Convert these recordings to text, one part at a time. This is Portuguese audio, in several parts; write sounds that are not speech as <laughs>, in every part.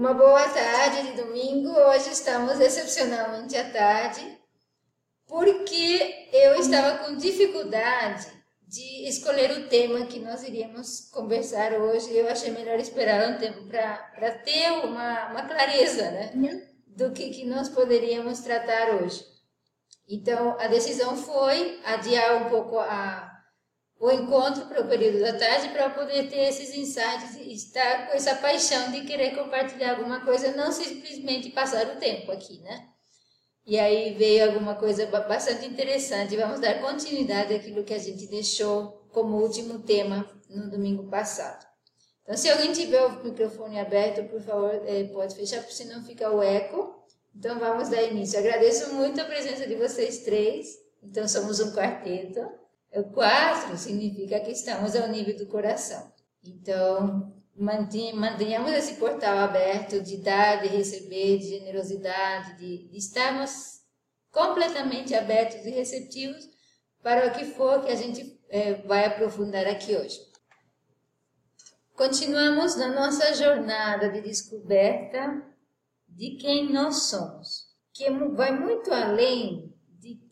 Uma boa tarde de domingo. Hoje estamos excepcionalmente à tarde, porque eu estava com dificuldade de escolher o tema que nós iríamos conversar hoje. Eu achei melhor esperar um tempo para ter uma, uma clareza né, uhum. do que, que nós poderíamos tratar hoje. Então, a decisão foi adiar um pouco a, o encontro para o período da tarde para poder ter esses insights e estar com essa paixão de querer compartilhar alguma coisa, não simplesmente passar o tempo aqui, né? E aí veio alguma coisa bastante interessante. Vamos dar continuidade àquilo que a gente deixou como último tema no domingo passado. Então, se alguém tiver o microfone aberto, por favor, é, pode fechar, porque senão fica o eco. Então, vamos dar início. Agradeço muito a presença de vocês três. Então, somos um quarteto. O quatro significa que estamos ao nível do coração. Então, mantenhamos esse portal aberto de dar, de receber, de generosidade, de, de estarmos completamente abertos e receptivos para o que for que a gente é, vai aprofundar aqui hoje. Continuamos na nossa jornada de descoberta de quem nós somos, que vai muito além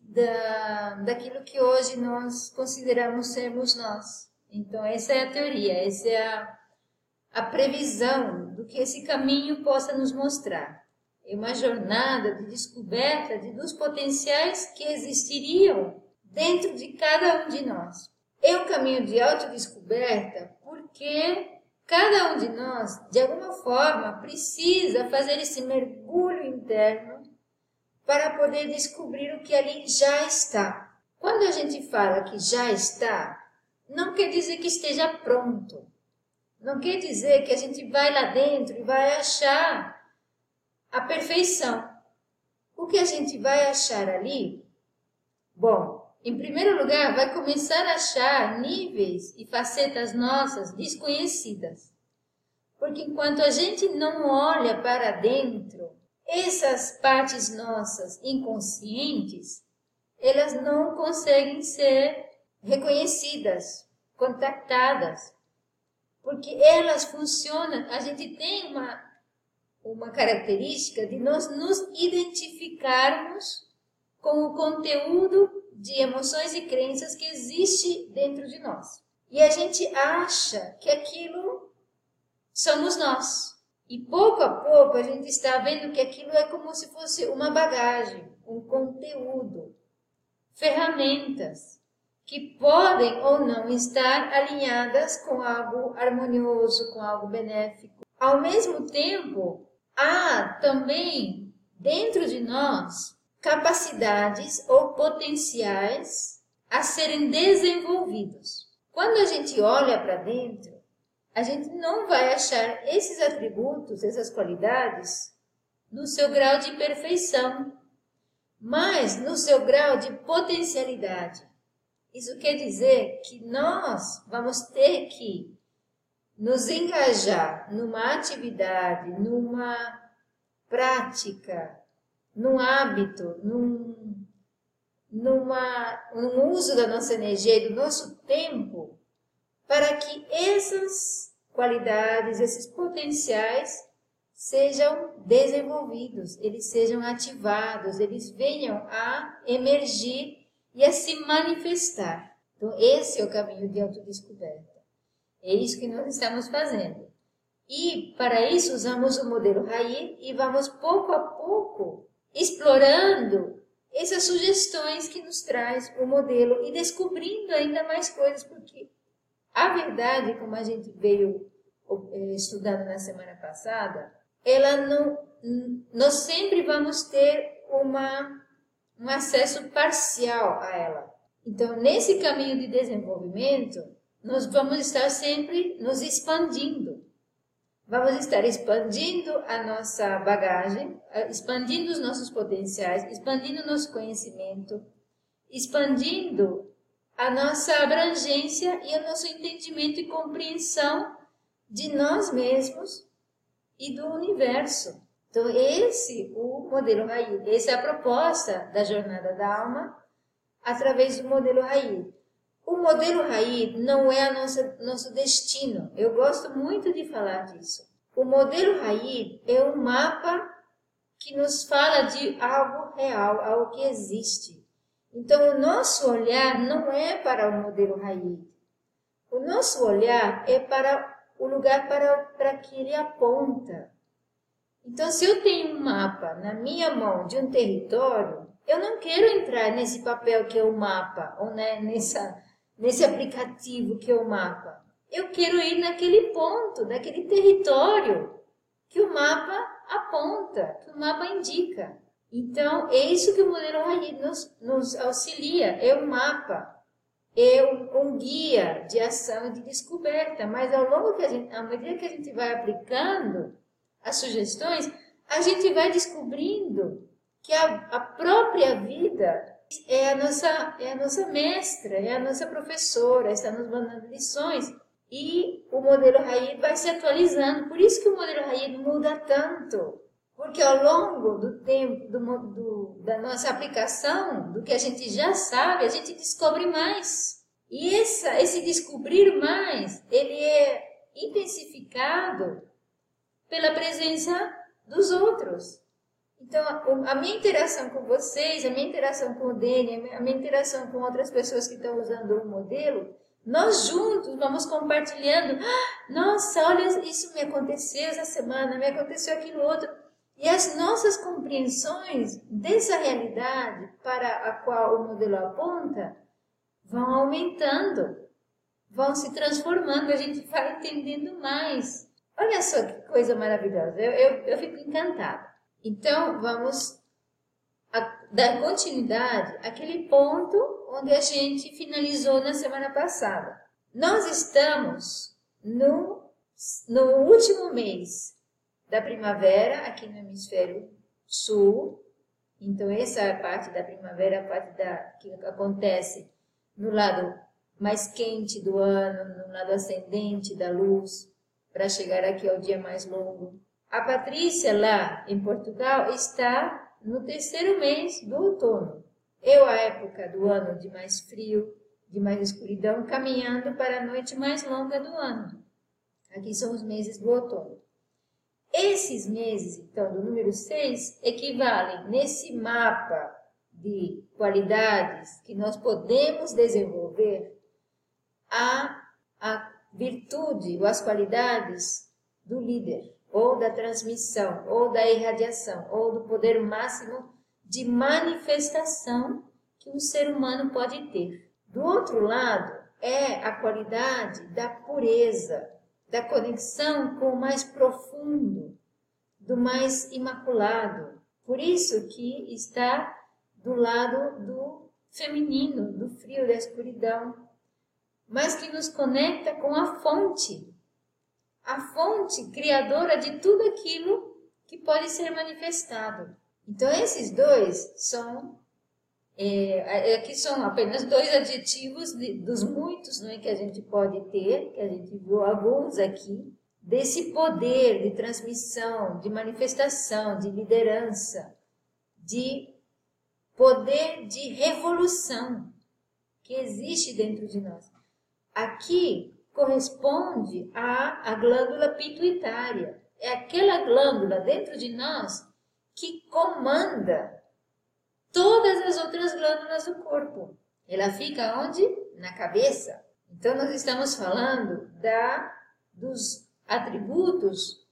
da, daquilo que hoje nós consideramos sermos nós. Então, essa é a teoria, essa é a, a previsão do que esse caminho possa nos mostrar. É uma jornada de descoberta de, dos potenciais que existiriam dentro de cada um de nós. É um caminho de autodescoberta porque cada um de nós, de alguma forma, precisa fazer esse mergulho interno para poder descobrir o que ali já está. Quando a gente fala que já está, não quer dizer que esteja pronto. Não quer dizer que a gente vai lá dentro e vai achar a perfeição. O que a gente vai achar ali? Bom, em primeiro lugar, vai começar a achar níveis e facetas nossas desconhecidas. Porque enquanto a gente não olha para dentro, essas partes nossas inconscientes, elas não conseguem ser reconhecidas, contactadas, porque elas funcionam, a gente tem uma, uma característica de nós nos identificarmos com o conteúdo de emoções e crenças que existe dentro de nós. E a gente acha que aquilo somos nós. E pouco a pouco a gente está vendo que aquilo é como se fosse uma bagagem, um conteúdo, ferramentas que podem ou não estar alinhadas com algo harmonioso, com algo benéfico. Ao mesmo tempo, há também dentro de nós capacidades ou potenciais a serem desenvolvidos. Quando a gente olha para dentro, a gente não vai achar esses atributos, essas qualidades, no seu grau de perfeição, mas no seu grau de potencialidade. Isso quer dizer que nós vamos ter que nos engajar numa atividade, numa prática, num hábito, num, numa, num uso da nossa energia e do nosso tempo para que essas qualidades, esses potenciais sejam desenvolvidos, eles sejam ativados, eles venham a emergir e a se manifestar. Então, esse é o caminho de autodescoberta. É isso que nós estamos fazendo. E para isso usamos o modelo RAI e vamos pouco a pouco explorando essas sugestões que nos traz o modelo e descobrindo ainda mais coisas, porque a verdade, como a gente veio eh, estudando na semana passada, ela não, nós sempre vamos ter uma, um acesso parcial a ela. Então, nesse caminho de desenvolvimento, nós vamos estar sempre nos expandindo. Vamos estar expandindo a nossa bagagem, eh, expandindo os nossos potenciais, expandindo o nosso conhecimento, expandindo a nossa abrangência e o nosso entendimento e compreensão de nós mesmos e do universo. Então, esse o modelo Raí, essa é a proposta da jornada da alma através do modelo Raí. O modelo Raí não é a nossa, nosso destino. Eu gosto muito de falar disso. o modelo Raid é um mapa que nos fala de algo real, algo que existe. Então, o nosso olhar não é para o modelo Raid. O nosso olhar é para o lugar para, para que ele aponta. Então, se eu tenho um mapa na minha mão de um território, eu não quero entrar nesse papel que é o mapa, ou né, nessa, nesse aplicativo que é o mapa. Eu quero ir naquele ponto, naquele território que o mapa aponta, que o mapa indica. Então, é isso que o modelo Raid nos, nos auxilia, é um mapa, é um, um, guia de ação e de descoberta. Mas ao longo que a gente, à medida que a gente vai aplicando as sugestões, a gente vai descobrindo que a, a própria vida é a nossa é a nossa mestra, é a nossa professora, está nos mandando lições e o modelo Raid vai se atualizando. Por isso que o modelo Raid muda tanto. Porque ao longo do tempo do, do, da nossa aplicação, do que a gente já sabe, a gente descobre mais. E essa, esse descobrir mais, ele é intensificado pela presença dos outros. Então, a minha interação com vocês, a minha interação com o Dani, a minha interação com outras pessoas que estão usando o modelo, nós juntos vamos compartilhando. Ah, nossa, olha, isso me aconteceu essa semana, me aconteceu aquilo outro. E as nossas compreensões dessa realidade para a qual o modelo aponta vão aumentando, vão se transformando, a gente vai entendendo mais. Olha só que coisa maravilhosa, eu, eu, eu fico encantada. Então, vamos a, dar continuidade àquele ponto onde a gente finalizou na semana passada. Nós estamos no, no último mês da primavera aqui no hemisfério sul. Então, essa é a parte da primavera, a parte da, que acontece no lado mais quente do ano, no lado ascendente da luz, para chegar aqui ao dia mais longo. A Patrícia, lá em Portugal, está no terceiro mês do outono. Eu, a época do ano de mais frio, de mais escuridão, caminhando para a noite mais longa do ano. Aqui são os meses do outono. Esses meses, então, do número 6, equivalem nesse mapa de qualidades que nós podemos desenvolver a, a virtude ou as qualidades do líder, ou da transmissão, ou da irradiação, ou do poder máximo de manifestação que um ser humano pode ter. Do outro lado, é a qualidade da pureza, da conexão com o mais profundo, do mais imaculado. Por isso que está do lado do feminino, do frio, da escuridão, mas que nos conecta com a fonte, a fonte criadora de tudo aquilo que pode ser manifestado. Então, esses dois são. É, aqui são apenas dois adjetivos de, dos muitos é, que a gente pode ter, que a gente viu alguns aqui, desse poder de transmissão, de manifestação, de liderança, de poder de revolução que existe dentro de nós. Aqui corresponde à, à glândula pituitária. É aquela glândula dentro de nós que comanda todas as outras glândulas do corpo. Ela fica onde? Na cabeça. Então nós estamos falando da dos atributos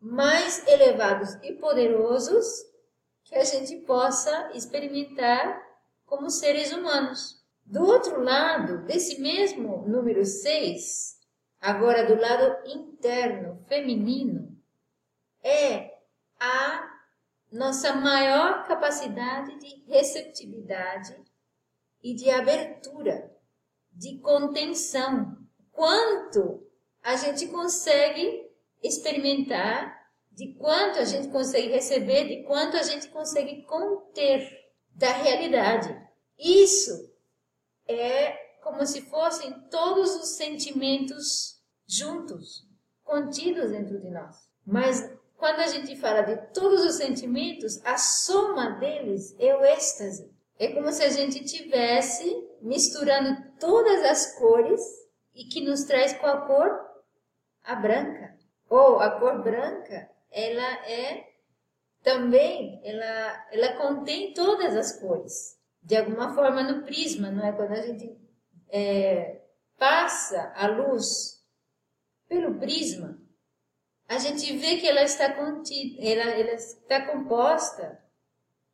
mais elevados e poderosos que a gente possa experimentar como seres humanos. Do outro lado, desse mesmo número 6, agora do lado interno, feminino, é a nossa maior capacidade de receptividade e de abertura, de contenção. Quanto a gente consegue experimentar, de quanto a gente consegue receber, de quanto a gente consegue conter da realidade. Isso é como se fossem todos os sentimentos juntos, contidos dentro de nós. Mas quando a gente fala de todos os sentimentos, a soma deles é o êxtase. É como se a gente tivesse misturando todas as cores e que nos traz qual cor? A branca. Ou a cor branca, ela é também, ela, ela contém todas as cores. De alguma forma no prisma, não é? Quando a gente é, passa a luz pelo prisma, a gente vê que ela está contida, ela, ela está composta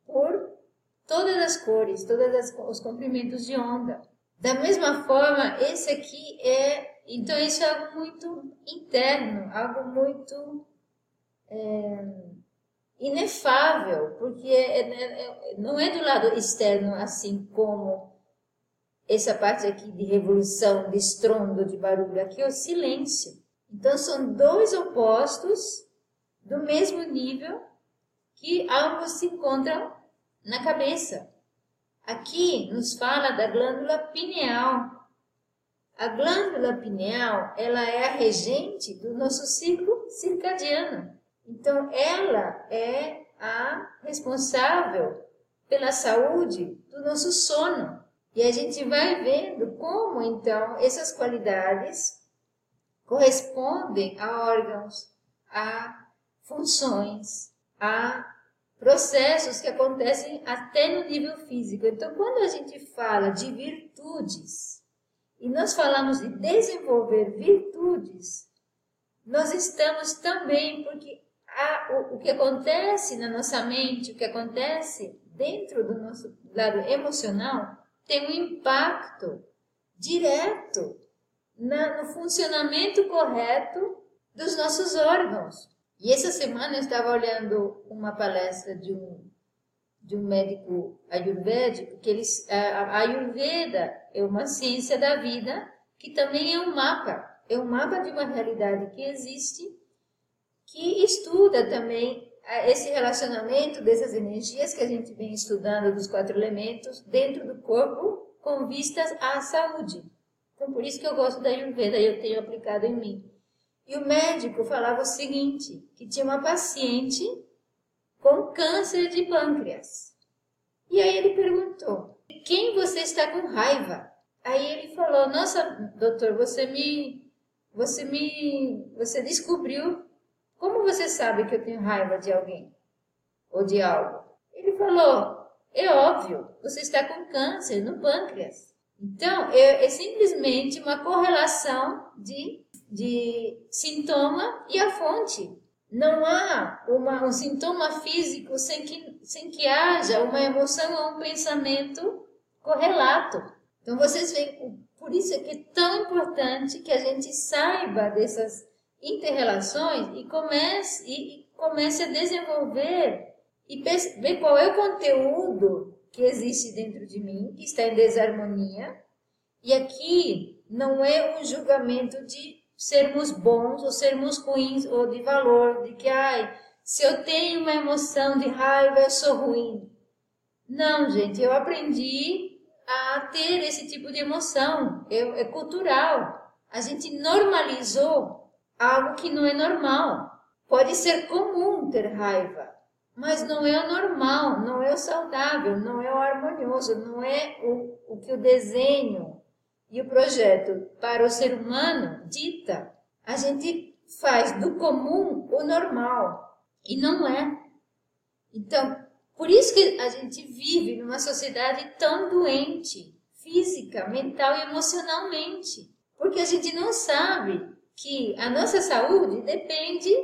por todas as cores, todos os comprimentos de onda. Da mesma forma, esse aqui é, então isso é algo muito interno, algo muito é, inefável, porque é, é, é, não é do lado externo assim como essa parte aqui de revolução, de estrondo, de barulho, aqui é o silêncio. Então são dois opostos do mesmo nível que ambos se encontram na cabeça. Aqui nos fala da glândula pineal. A glândula pineal, ela é a regente do nosso ciclo circadiano. Então ela é a responsável pela saúde do nosso sono. E a gente vai vendo como então essas qualidades correspondem a órgãos, a funções, a processos que acontecem até no nível físico. Então, quando a gente fala de virtudes e nós falamos de desenvolver virtudes, nós estamos também, porque a, o, o que acontece na nossa mente, o que acontece dentro do nosso lado emocional, tem um impacto direto na, no funcionamento correto dos nossos órgãos. E essa semana eu estava olhando uma palestra de um, de um médico ayurvédico, que eles, a, Ayurveda é uma ciência da vida que também é um mapa, é um mapa de uma realidade que existe, que estuda também esse relacionamento dessas energias que a gente vem estudando dos quatro elementos dentro do corpo com vistas à saúde. Então, por isso que eu gosto da Ayurveda e eu tenho aplicado em mim. E o médico falava o seguinte, que tinha uma paciente com câncer de pâncreas. E aí ele perguntou, quem você está com raiva? Aí ele falou, nossa, doutor, você me, você me, você descobriu, como você sabe que eu tenho raiva de alguém? Ou de algo? Ele falou, é óbvio, você está com câncer no pâncreas. Então, é, é simplesmente uma correlação de, de sintoma e a fonte. Não há uma, um sintoma físico sem que, sem que haja uma emoção ou um pensamento correlato. Então, vocês veem, por isso é que é tão importante que a gente saiba dessas interrelações e comece, e, e comece a desenvolver e ver qual é o conteúdo que existe dentro de mim, que está em desarmonia. E aqui não é um julgamento de sermos bons ou sermos ruins ou de valor, de que, ai, se eu tenho uma emoção de raiva, eu sou ruim. Não, gente, eu aprendi a ter esse tipo de emoção. É, cultural. A gente normalizou algo que não é normal. Pode ser comum ter raiva, mas não é normal, não é o saudável, não é o harmonioso, não é o, o que o desenho e o projeto para o ser humano dita. A gente faz do comum o normal e não é. Então, por isso que a gente vive numa sociedade tão doente, física, mental e emocionalmente, porque a gente não sabe que a nossa saúde depende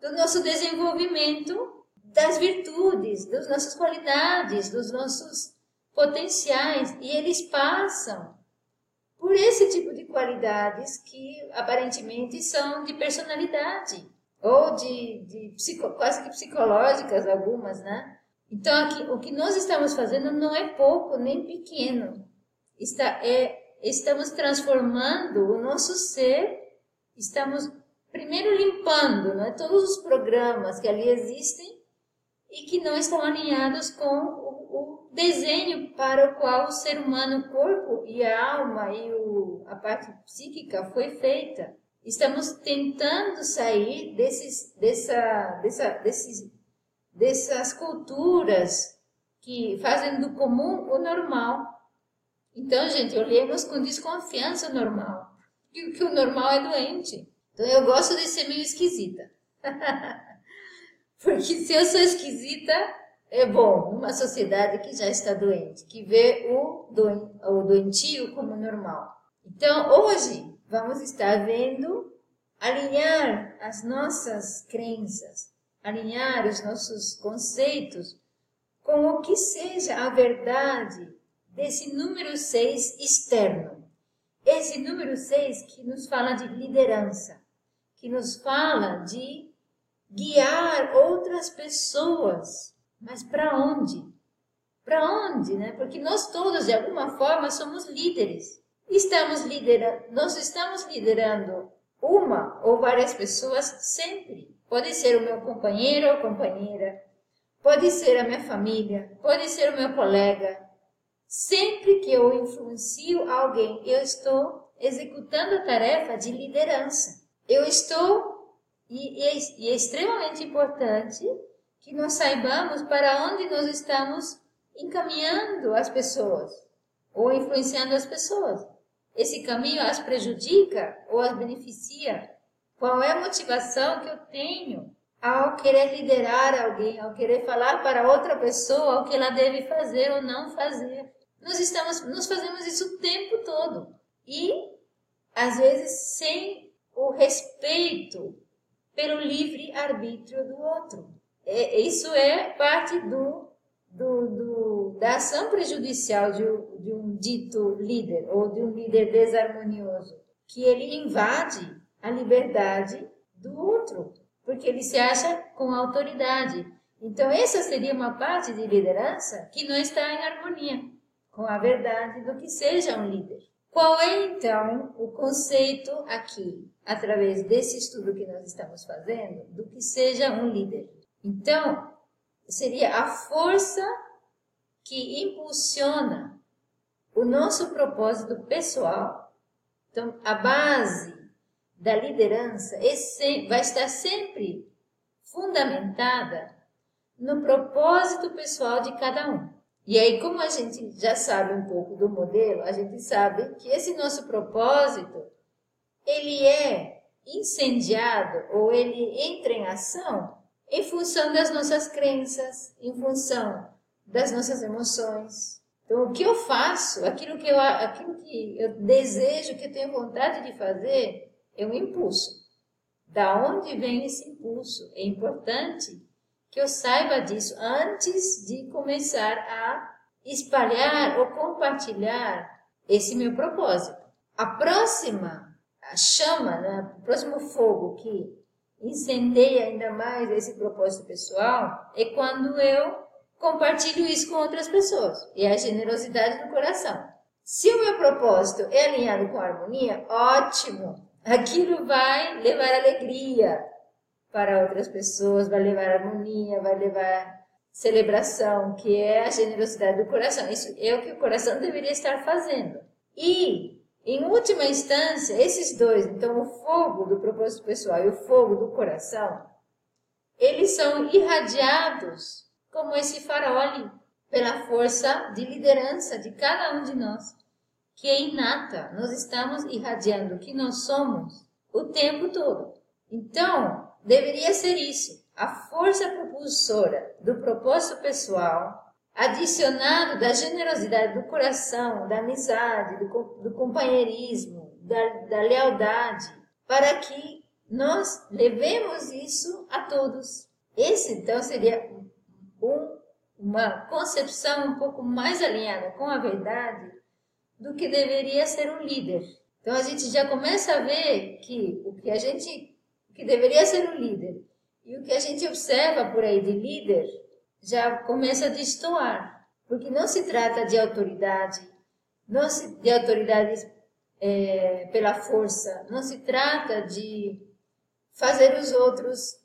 do nosso desenvolvimento das virtudes, das nossas qualidades, dos nossos potenciais, e eles passam por esse tipo de qualidades que aparentemente são de personalidade ou de, de psico, quase que psicológicas algumas, né? Então aqui, o que nós estamos fazendo não é pouco nem pequeno, está é estamos transformando o nosso ser, estamos primeiro limpando, né, todos os programas que ali existem e que não estão alinhados com o, o desenho para o qual o ser humano, o corpo e a alma e o, a parte psíquica foi feita. Estamos tentando sair desses, dessa, dessa, desses, dessas culturas que fazem do comum o normal. Então, gente, olhemos com desconfiança o normal. Que, que o normal é doente. Então eu gosto de ser meio esquisita. <laughs> Porque se eu sou esquisita, é bom numa sociedade que já está doente, que vê o, doen o doentio como normal. Então hoje vamos estar vendo alinhar as nossas crenças, alinhar os nossos conceitos com o que seja a verdade desse número 6 externo. Esse número 6 que nos fala de liderança, que nos fala de guiar outras pessoas. Mas para onde? Para onde, né? Porque nós todos, de alguma forma, somos líderes. Estamos liderando, nós estamos liderando uma ou várias pessoas sempre. Pode ser o meu companheiro ou companheira, pode ser a minha família, pode ser o meu colega. Sempre que eu influencio alguém, eu estou executando a tarefa de liderança. Eu estou, e, é, e é extremamente importante que nós saibamos para onde nós estamos encaminhando as pessoas ou influenciando as pessoas. Esse caminho as prejudica ou as beneficia? Qual é a motivação que eu tenho ao querer liderar alguém, ao querer falar para outra pessoa o que ela deve fazer ou não fazer? Nós estamos, nós fazemos isso o tempo todo e às vezes sem o respeito pelo livre arbítrio do outro. É, isso é parte do, do, do, da ação prejudicial de, de um dito líder ou de um líder desarmonioso, que ele invade a liberdade do outro, porque ele se acha com autoridade. Então, essa seria uma parte de liderança que não está em harmonia com a verdade do que seja um líder. Qual é então o conceito aqui, através desse estudo que nós estamos fazendo, do que seja um líder? Então, seria a força que impulsiona o nosso propósito pessoal. Então, a base da liderança vai estar sempre fundamentada no propósito pessoal de cada um. E aí, como a gente já sabe um pouco do modelo, a gente sabe que esse nosso propósito, ele é incendiado ou ele entra em ação em função das nossas crenças, em função das nossas emoções. Então, o que eu faço, aquilo que eu, aquilo que eu desejo, que eu tenho vontade de fazer, é um impulso. Da onde vem esse impulso? É importante que eu saiba disso antes de começar a espalhar ou compartilhar esse meu propósito. A próxima a chama, né, o próximo fogo que incendeia ainda mais esse propósito pessoal é quando eu compartilho isso com outras pessoas. E a generosidade do coração. Se o meu propósito é alinhado com a harmonia, ótimo! Aquilo vai levar alegria, para outras pessoas, vai levar harmonia, vai levar celebração, que é a generosidade do coração. Isso é o que o coração deveria estar fazendo. E, em última instância, esses dois, então o fogo do propósito pessoal e o fogo do coração, eles são irradiados como esse farol pela força de liderança de cada um de nós, que é inata. Nós estamos irradiando o que nós somos o tempo todo. Então, deveria ser isso, a força propulsora do propósito pessoal, adicionado da generosidade do coração, da amizade, do, do companheirismo, da, da lealdade, para que nós levemos isso a todos. Esse, então, seria um, uma concepção um pouco mais alinhada com a verdade do que deveria ser um líder. Então, a gente já começa a ver que o que a gente que deveria ser o líder. E o que a gente observa por aí de líder já começa a destoar, porque não se trata de autoridade, não se, de autoridade é, pela força, não se trata de fazer os outros,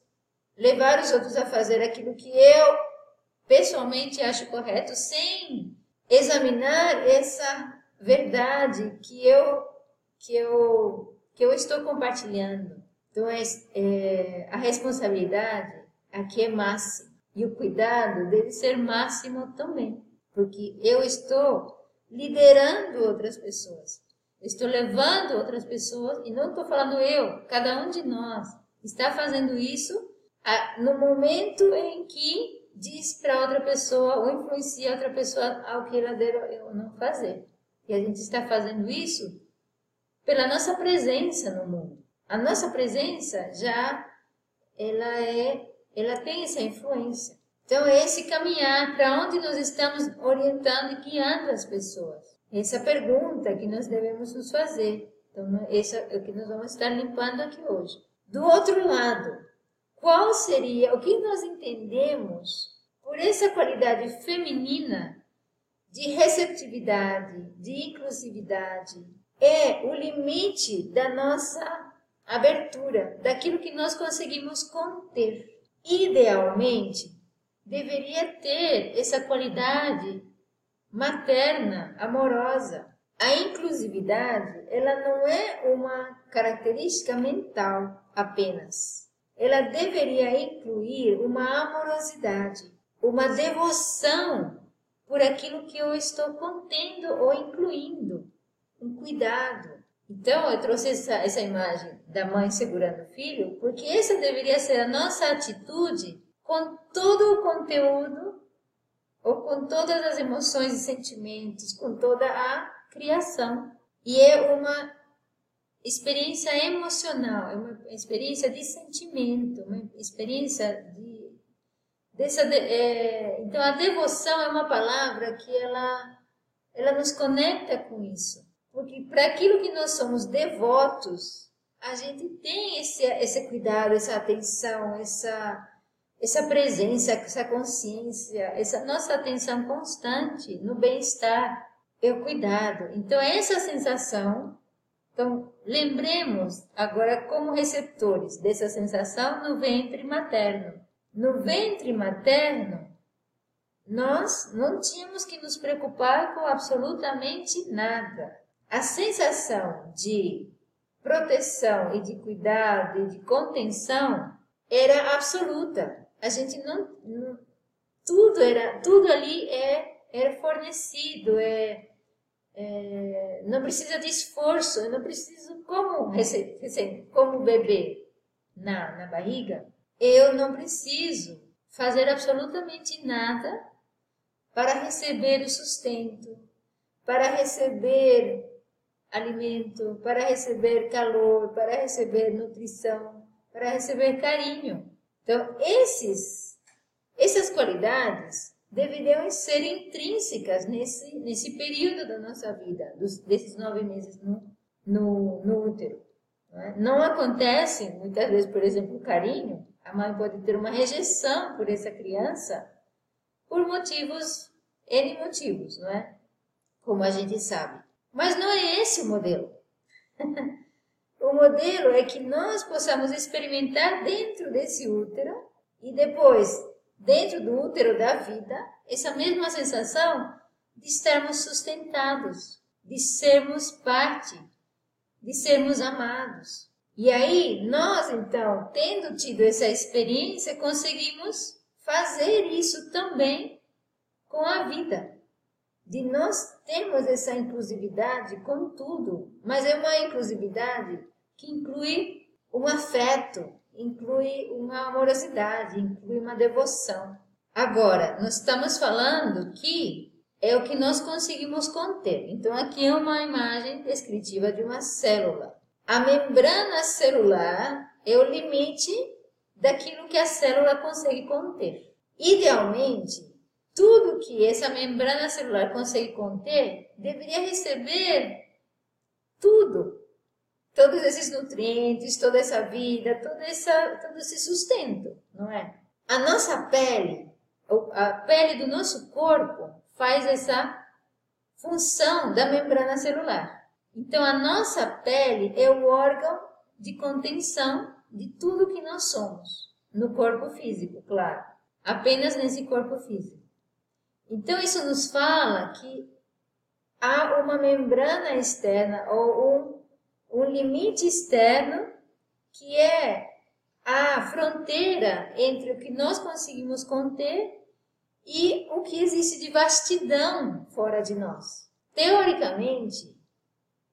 levar os outros a fazer aquilo que eu pessoalmente acho correto, sem examinar essa verdade que eu que eu que eu estou compartilhando. Então, é, é, a responsabilidade aqui é máxima e o cuidado deve ser máximo também, porque eu estou liderando outras pessoas. estou levando outras pessoas, e não estou falando eu, cada um de nós está fazendo isso no momento em que diz para outra pessoa ou influencia outra pessoa ao que ela deve ou não fazer. E a gente está fazendo isso pela nossa presença no mundo. A nossa presença já ela é, ela tem essa influência. Então, é esse caminhar para onde nós estamos orientando e guiando as pessoas. Essa pergunta que nós devemos nos fazer. Então, essa é o que nós vamos estar limpando aqui hoje. Do outro lado, qual seria, o que nós entendemos por essa qualidade feminina de receptividade, de inclusividade, é o limite da nossa abertura, daquilo que nós conseguimos conter. Idealmente, deveria ter essa qualidade materna, amorosa. A inclusividade, ela não é uma característica mental apenas. Ela deveria incluir uma amorosidade, uma devoção por aquilo que eu estou contendo ou incluindo, um cuidado. Então, eu trouxe essa, essa imagem da mãe segurando o filho, porque essa deveria ser a nossa atitude com todo o conteúdo ou com todas as emoções e sentimentos, com toda a criação. E é uma experiência emocional, é uma experiência de sentimento, uma experiência de dessa é, então a devoção é uma palavra que ela ela nos conecta com isso, porque para aquilo que nós somos devotos, a gente tem esse esse cuidado, essa atenção, essa essa presença, essa consciência, essa nossa atenção constante no bem-estar e o cuidado. Então, essa sensação, então, lembremos agora como receptores dessa sensação no ventre materno. No ventre materno, nós não tínhamos que nos preocupar com absolutamente nada. A sensação de proteção e de cuidado e de contenção era absoluta. A gente não, não, tudo era tudo ali é era fornecido é, é não precisa de esforço eu não preciso como receber como bebê na, na barriga eu não preciso fazer absolutamente nada para receber o sustento para receber alimento para receber calor para receber nutrição para receber carinho então, esses, essas qualidades deveriam ser intrínsecas nesse, nesse período da nossa vida, dos, desses nove meses no, no, no útero. Não, é? não acontece, muitas vezes, por exemplo, carinho, a mãe pode ter uma rejeição por essa criança por motivos, N motivos, não é? Como a gente sabe. Mas não é esse o modelo. <laughs> O modelo é que nós possamos experimentar dentro desse útero e depois, dentro do útero da vida, essa mesma sensação de estarmos sustentados, de sermos parte, de sermos amados. E aí, nós então, tendo tido essa experiência, conseguimos fazer isso também com a vida. De nós termos essa inclusividade com tudo, mas é uma inclusividade que inclui um afeto, inclui uma amorosidade, inclui uma devoção. Agora, nós estamos falando que é o que nós conseguimos conter. Então, aqui é uma imagem descritiva de uma célula. A membrana celular é o limite daquilo que a célula consegue conter. Idealmente, tudo que essa membrana celular consegue conter deveria receber tudo todos esses nutrientes, toda essa vida, todo, essa, todo esse sustento, não é? A nossa pele, a pele do nosso corpo faz essa função da membrana celular. Então, a nossa pele é o órgão de contenção de tudo que nós somos, no corpo físico, claro, apenas nesse corpo físico. Então, isso nos fala que há uma membrana externa ou um um limite externo que é a fronteira entre o que nós conseguimos conter e o que existe de vastidão fora de nós. Teoricamente,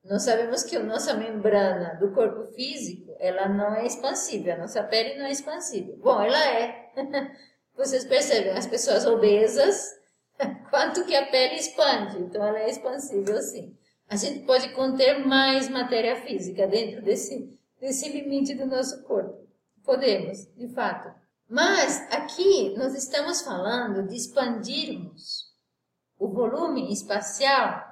nós sabemos que a nossa membrana do corpo físico, ela não é expansível, a nossa pele não é expansível. Bom, ela é. <laughs> Vocês percebem, as pessoas obesas, <laughs> quanto que a pele expande, então ela é expansível sim. A gente pode conter mais matéria física dentro desse, desse limite do nosso corpo. Podemos, de fato. Mas aqui nós estamos falando de expandirmos o volume espacial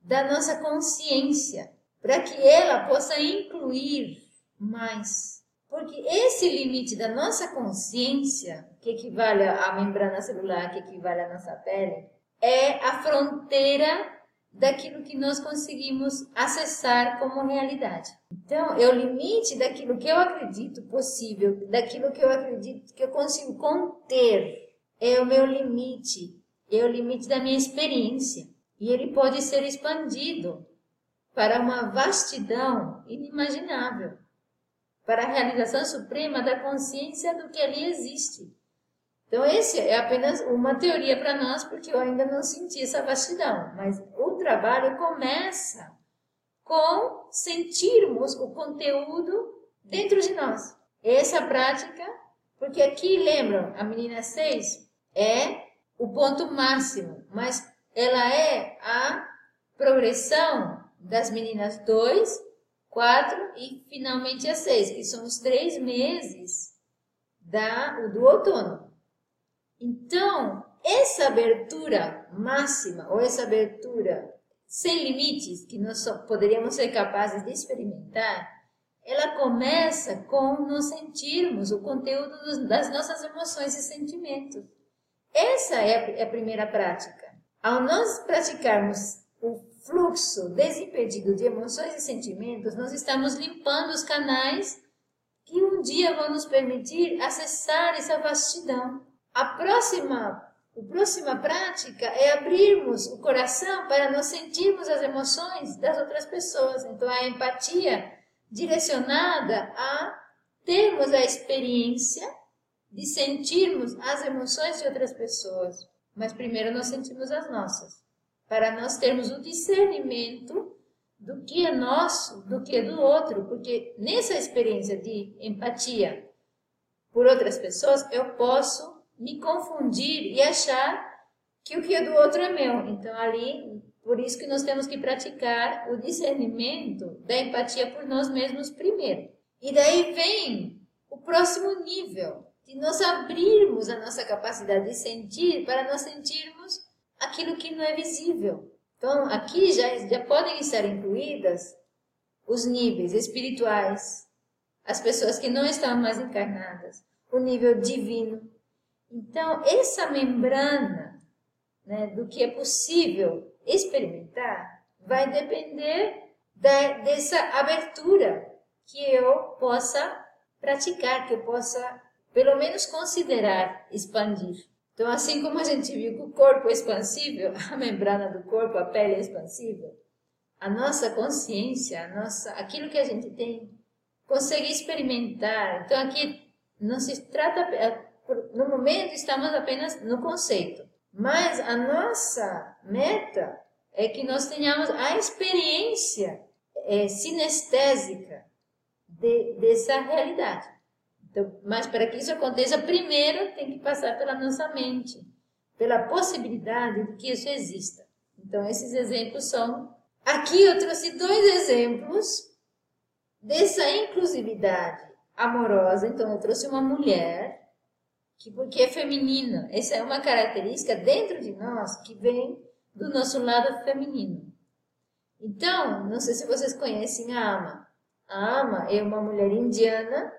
da nossa consciência, para que ela possa incluir mais. Porque esse limite da nossa consciência, que equivale à membrana celular, que equivale à nossa pele, é a fronteira daquilo que nós conseguimos acessar como realidade. Então, é o limite daquilo que eu acredito possível, daquilo que eu acredito que eu consigo conter. É o meu limite, é o limite da minha experiência e ele pode ser expandido para uma vastidão inimaginável, para a realização suprema da consciência do que ali existe. Então, esse é apenas uma teoria para nós, porque eu ainda não senti essa vastidão, mas o trabalho começa com sentirmos o conteúdo dentro de nós. Essa prática, porque aqui, lembram, a menina 6 é o ponto máximo, mas ela é a progressão das meninas 2, 4 e finalmente a 6, que são os três meses da, do outono. Então, essa abertura máxima, ou essa abertura sem limites, que nós poderíamos ser capazes de experimentar, ela começa com nos sentirmos o conteúdo das nossas emoções e sentimentos. Essa é a primeira prática. Ao nós praticarmos o fluxo desimpedido de emoções e sentimentos, nós estamos limpando os canais que um dia vão nos permitir acessar essa vastidão. A próxima, a próxima prática é abrirmos o coração para nós sentirmos as emoções das outras pessoas. Então, a empatia direcionada a termos a experiência de sentirmos as emoções de outras pessoas mas primeiro nós sentimos as nossas, para nós termos o discernimento do que é nosso, do que é do outro, porque nessa experiência de empatia por outras pessoas, eu posso me confundir e achar que o que é do outro é meu. Então ali, por isso que nós temos que praticar o discernimento da empatia por nós mesmos primeiro. E daí vem o próximo nível, de nós abrirmos a nossa capacidade de sentir para nós sentirmos aquilo que não é visível. Então, aqui já, já podem estar incluídas os níveis espirituais, as pessoas que não estão mais encarnadas, o nível divino. Então, essa membrana né, do que é possível experimentar vai depender da, dessa abertura que eu possa praticar, que eu possa pelo menos considerar expandir. Então, assim como a gente viu que o corpo é expansível, <laughs> a membrana do corpo, a pele é expansível, a nossa consciência, a nossa, aquilo que a gente tem, consegue experimentar. Então, aqui não se trata, no momento estamos apenas no conceito, mas a nossa meta é que nós tenhamos a experiência é, sinestésica de, dessa realidade. Então, mas para que isso aconteça, primeiro tem que passar pela nossa mente, pela possibilidade de que isso exista. Então, esses exemplos são. Aqui eu trouxe dois exemplos dessa inclusividade amorosa. Então, eu trouxe uma mulher que, porque é feminina, essa é uma característica dentro de nós que vem do nosso lado feminino. Então, não sei se vocês conhecem a Ama. A Ama é uma mulher indiana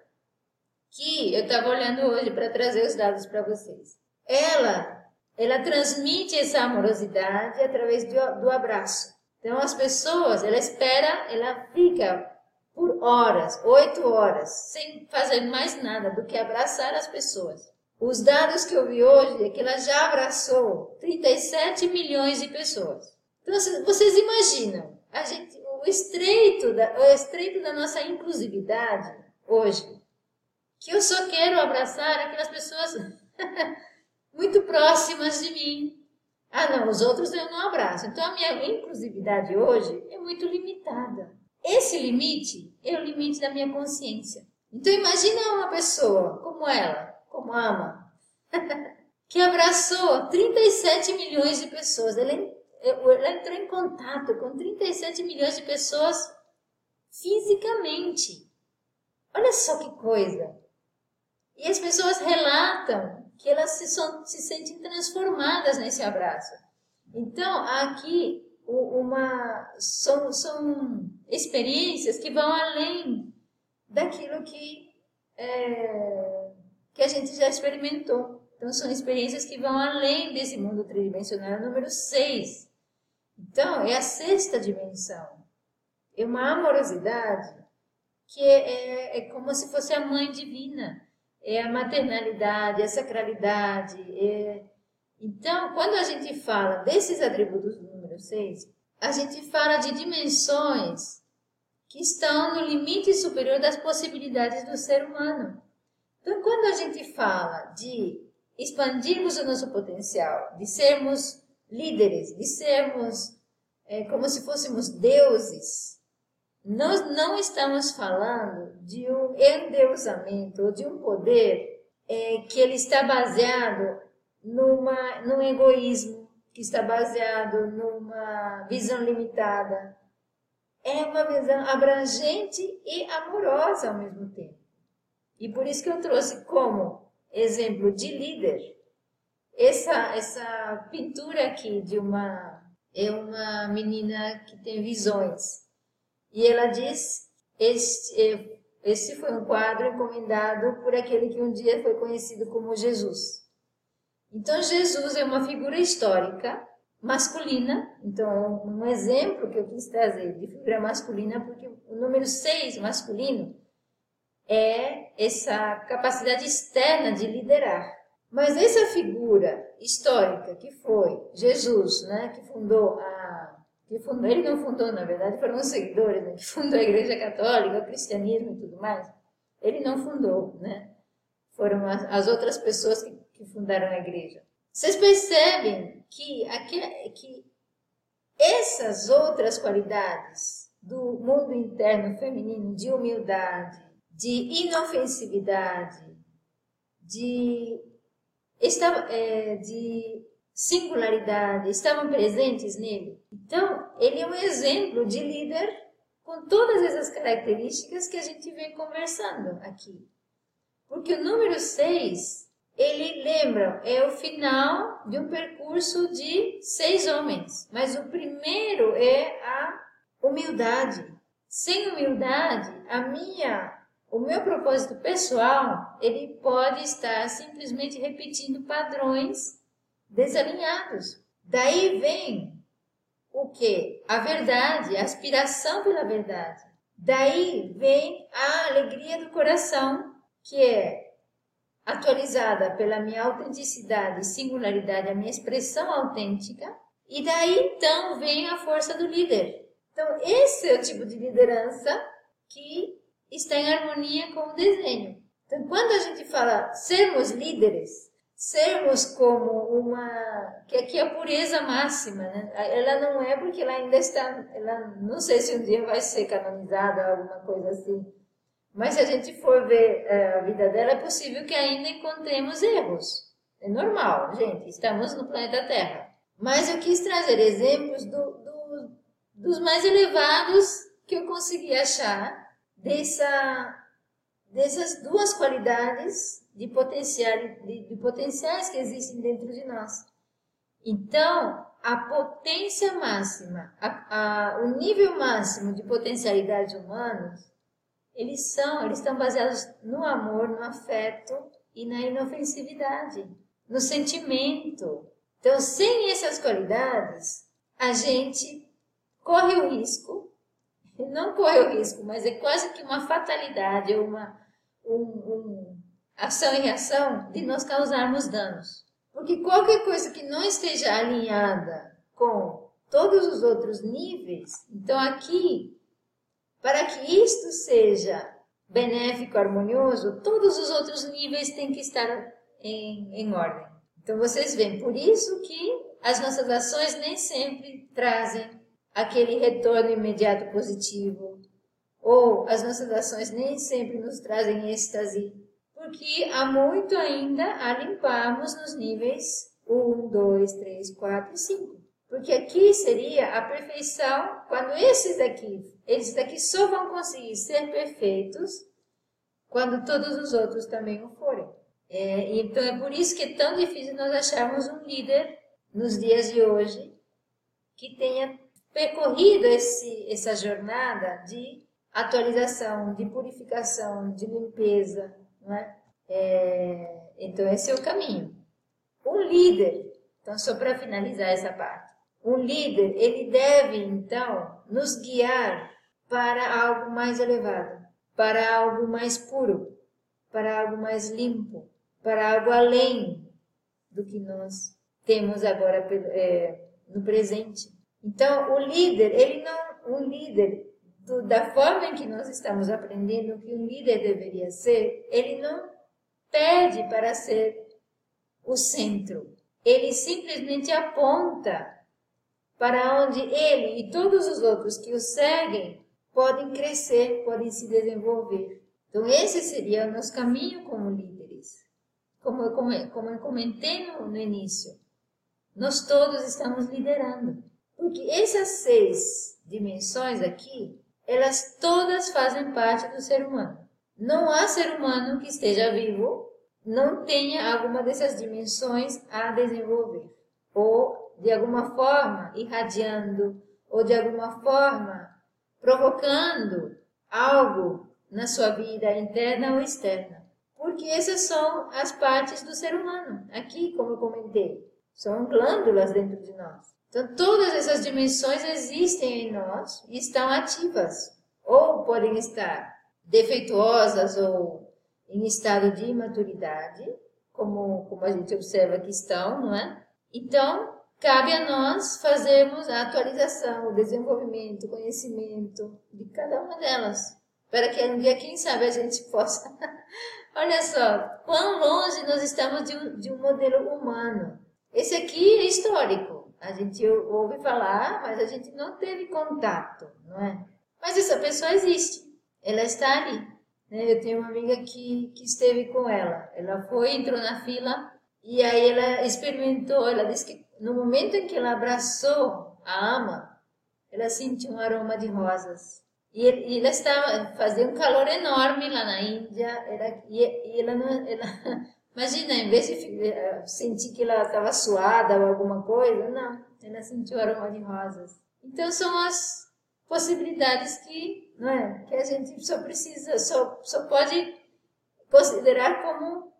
que eu estava olhando hoje para trazer os dados para vocês. Ela, ela transmite essa amorosidade através do, do abraço. Então as pessoas, ela espera, ela fica por horas, oito horas, sem fazer mais nada do que abraçar as pessoas. Os dados que eu vi hoje é que ela já abraçou 37 milhões de pessoas. Então vocês imaginam, a gente, o estreito da, o estreito da nossa inclusividade hoje que eu só quero abraçar aquelas pessoas <laughs> muito próximas de mim, Ah, não, os outros eu não abraço. Então a minha inclusividade hoje é muito limitada. Esse limite é o limite da minha consciência. Então imagina uma pessoa como ela, como ama, <laughs> que abraçou 37 milhões de pessoas. Ela, ela entrou em contato com 37 milhões de pessoas fisicamente. Olha só que coisa. E as pessoas relatam que elas se, são, se sentem transformadas nesse abraço. Então, aqui uma, são, são experiências que vão além daquilo que, é, que a gente já experimentou. Então, são experiências que vão além desse mundo tridimensional, número 6. Então, é a sexta dimensão. É uma amorosidade que é, é, é como se fosse a mãe divina. É a maternalidade, a sacralidade. É... Então, quando a gente fala desses atributos do número 6, a gente fala de dimensões que estão no limite superior das possibilidades do ser humano. Então, quando a gente fala de expandirmos o nosso potencial, de sermos líderes, de sermos é, como se fôssemos deuses, nós não estamos falando de um endeusamento ou de um poder é, que ele está baseado numa, num egoísmo, que está baseado numa visão limitada. É uma visão abrangente e amorosa ao mesmo tempo. E por isso que eu trouxe como exemplo de líder essa, essa pintura aqui de uma é uma menina que tem visões. E ela diz: este, este foi um quadro encomendado por aquele que um dia foi conhecido como Jesus. Então, Jesus é uma figura histórica masculina. Então, é um exemplo que eu quis trazer de figura masculina, porque o número 6 masculino é essa capacidade externa de liderar. Mas essa figura histórica que foi Jesus, né, que fundou a que fundou, ele não fundou, na verdade, foram os seguidores, né, que fundou a Igreja Católica, o cristianismo e tudo mais. Ele não fundou, né? Foram as, as outras pessoas que, que, fundaram a igreja. Vocês percebem que, aqui, que essas outras qualidades do mundo interno feminino, de humildade, de inofensividade, de, é, de singularidade estavam presentes nele. Então, ele é um exemplo de líder com todas essas características que a gente vem conversando aqui. Porque o número 6, ele lembra, é o final de um percurso de seis homens. Mas o primeiro é a humildade. Sem humildade, a minha, o meu propósito pessoal, ele pode estar simplesmente repetindo padrões desalinhados. Daí vem o que? A verdade, a aspiração pela verdade. Daí vem a alegria do coração, que é atualizada pela minha autenticidade singularidade, a minha expressão autêntica. E daí então vem a força do líder. Então, esse é o tipo de liderança que está em harmonia com o desenho. Então, quando a gente fala sermos líderes, sermos como uma que aqui é a pureza máxima, né? Ela não é porque ela ainda está, ela não sei se um dia vai ser canonizada alguma coisa assim. Mas se a gente for ver é, a vida dela, é possível que ainda encontremos erros. É normal, gente. Estamos no planeta Terra. Mas eu quis trazer exemplos do, do, dos mais elevados que eu consegui achar dessa, dessas duas qualidades de, potencial, de, de potenciais que existem dentro de nós. Então, a potência máxima, a, a, o nível máximo de potencialidades humanas, eles são, eles estão baseados no amor, no afeto e na inofensividade, no sentimento. Então, sem essas qualidades, a gente corre o risco, não corre o risco, mas é quase que uma fatalidade, uma, um, um ação e reação de nós causarmos danos. Porque qualquer coisa que não esteja alinhada com todos os outros níveis, então aqui, para que isto seja benéfico, harmonioso, todos os outros níveis têm que estar em, em ordem. Então vocês veem, por isso que as nossas ações nem sempre trazem aquele retorno imediato positivo, ou as nossas ações nem sempre nos trazem êxtase, porque há muito ainda a limparmos nos níveis 1, 2, 3, 4 e 5. Porque aqui seria a perfeição, quando esses daqui, eles daqui só vão conseguir ser perfeitos quando todos os outros também o forem. É, então é por isso que é tão difícil nós acharmos um líder nos dias de hoje que tenha percorrido esse, essa jornada de atualização, de purificação, de limpeza. Não é? É, então esse é o caminho. Um líder, então só para finalizar essa parte, um líder, ele deve, então, nos guiar para algo mais elevado, para algo mais puro, para algo mais limpo, para algo além do que nós temos agora é, no presente. Então, o líder, ele não, um líder do, da forma em que nós estamos aprendendo que um líder deveria ser, ele não pede para ser o centro. Ele simplesmente aponta para onde ele e todos os outros que o seguem podem crescer, podem se desenvolver. Então, esse seria o nosso caminho como líderes. Como eu, como eu comentei no, no início, nós todos estamos liderando. Porque essas seis dimensões aqui, elas todas fazem parte do ser humano. Não há ser humano que esteja vivo não tenha alguma dessas dimensões a desenvolver ou de alguma forma irradiando, ou de alguma forma provocando algo na sua vida interna ou externa. Porque essas são as partes do ser humano. Aqui, como eu comentei, são glândulas dentro de nós. Então, todas essas dimensões existem em nós e estão ativas. Ou podem estar defeituosas ou em estado de imaturidade, como, como a gente observa que estão, não é? Então, Cabe a nós fazermos a atualização, o desenvolvimento, o conhecimento de cada uma delas, para que um dia, quem sabe, a gente <laughs> possa. Olha só, quão longe nós estamos de um, de um modelo humano. Esse aqui é histórico. A gente ouve falar, mas a gente não teve contato, não é? Mas essa pessoa existe. Ela está ali. Né? Eu tenho uma amiga que, que esteve com ela. Ela foi, entrou na fila e aí ela experimentou. Ela disse que no momento em que ela abraçou a ama, ela sentiu um aroma de rosas. E, e ela estava fazia um calor enorme lá na Índia. E, e ela ela, imagina, em vez de eh, sentir que ela estava suada ou alguma coisa, não, ela sentiu aroma de rosas. Então são as possibilidades que, não é, que a gente só precisa, só, só pode considerar como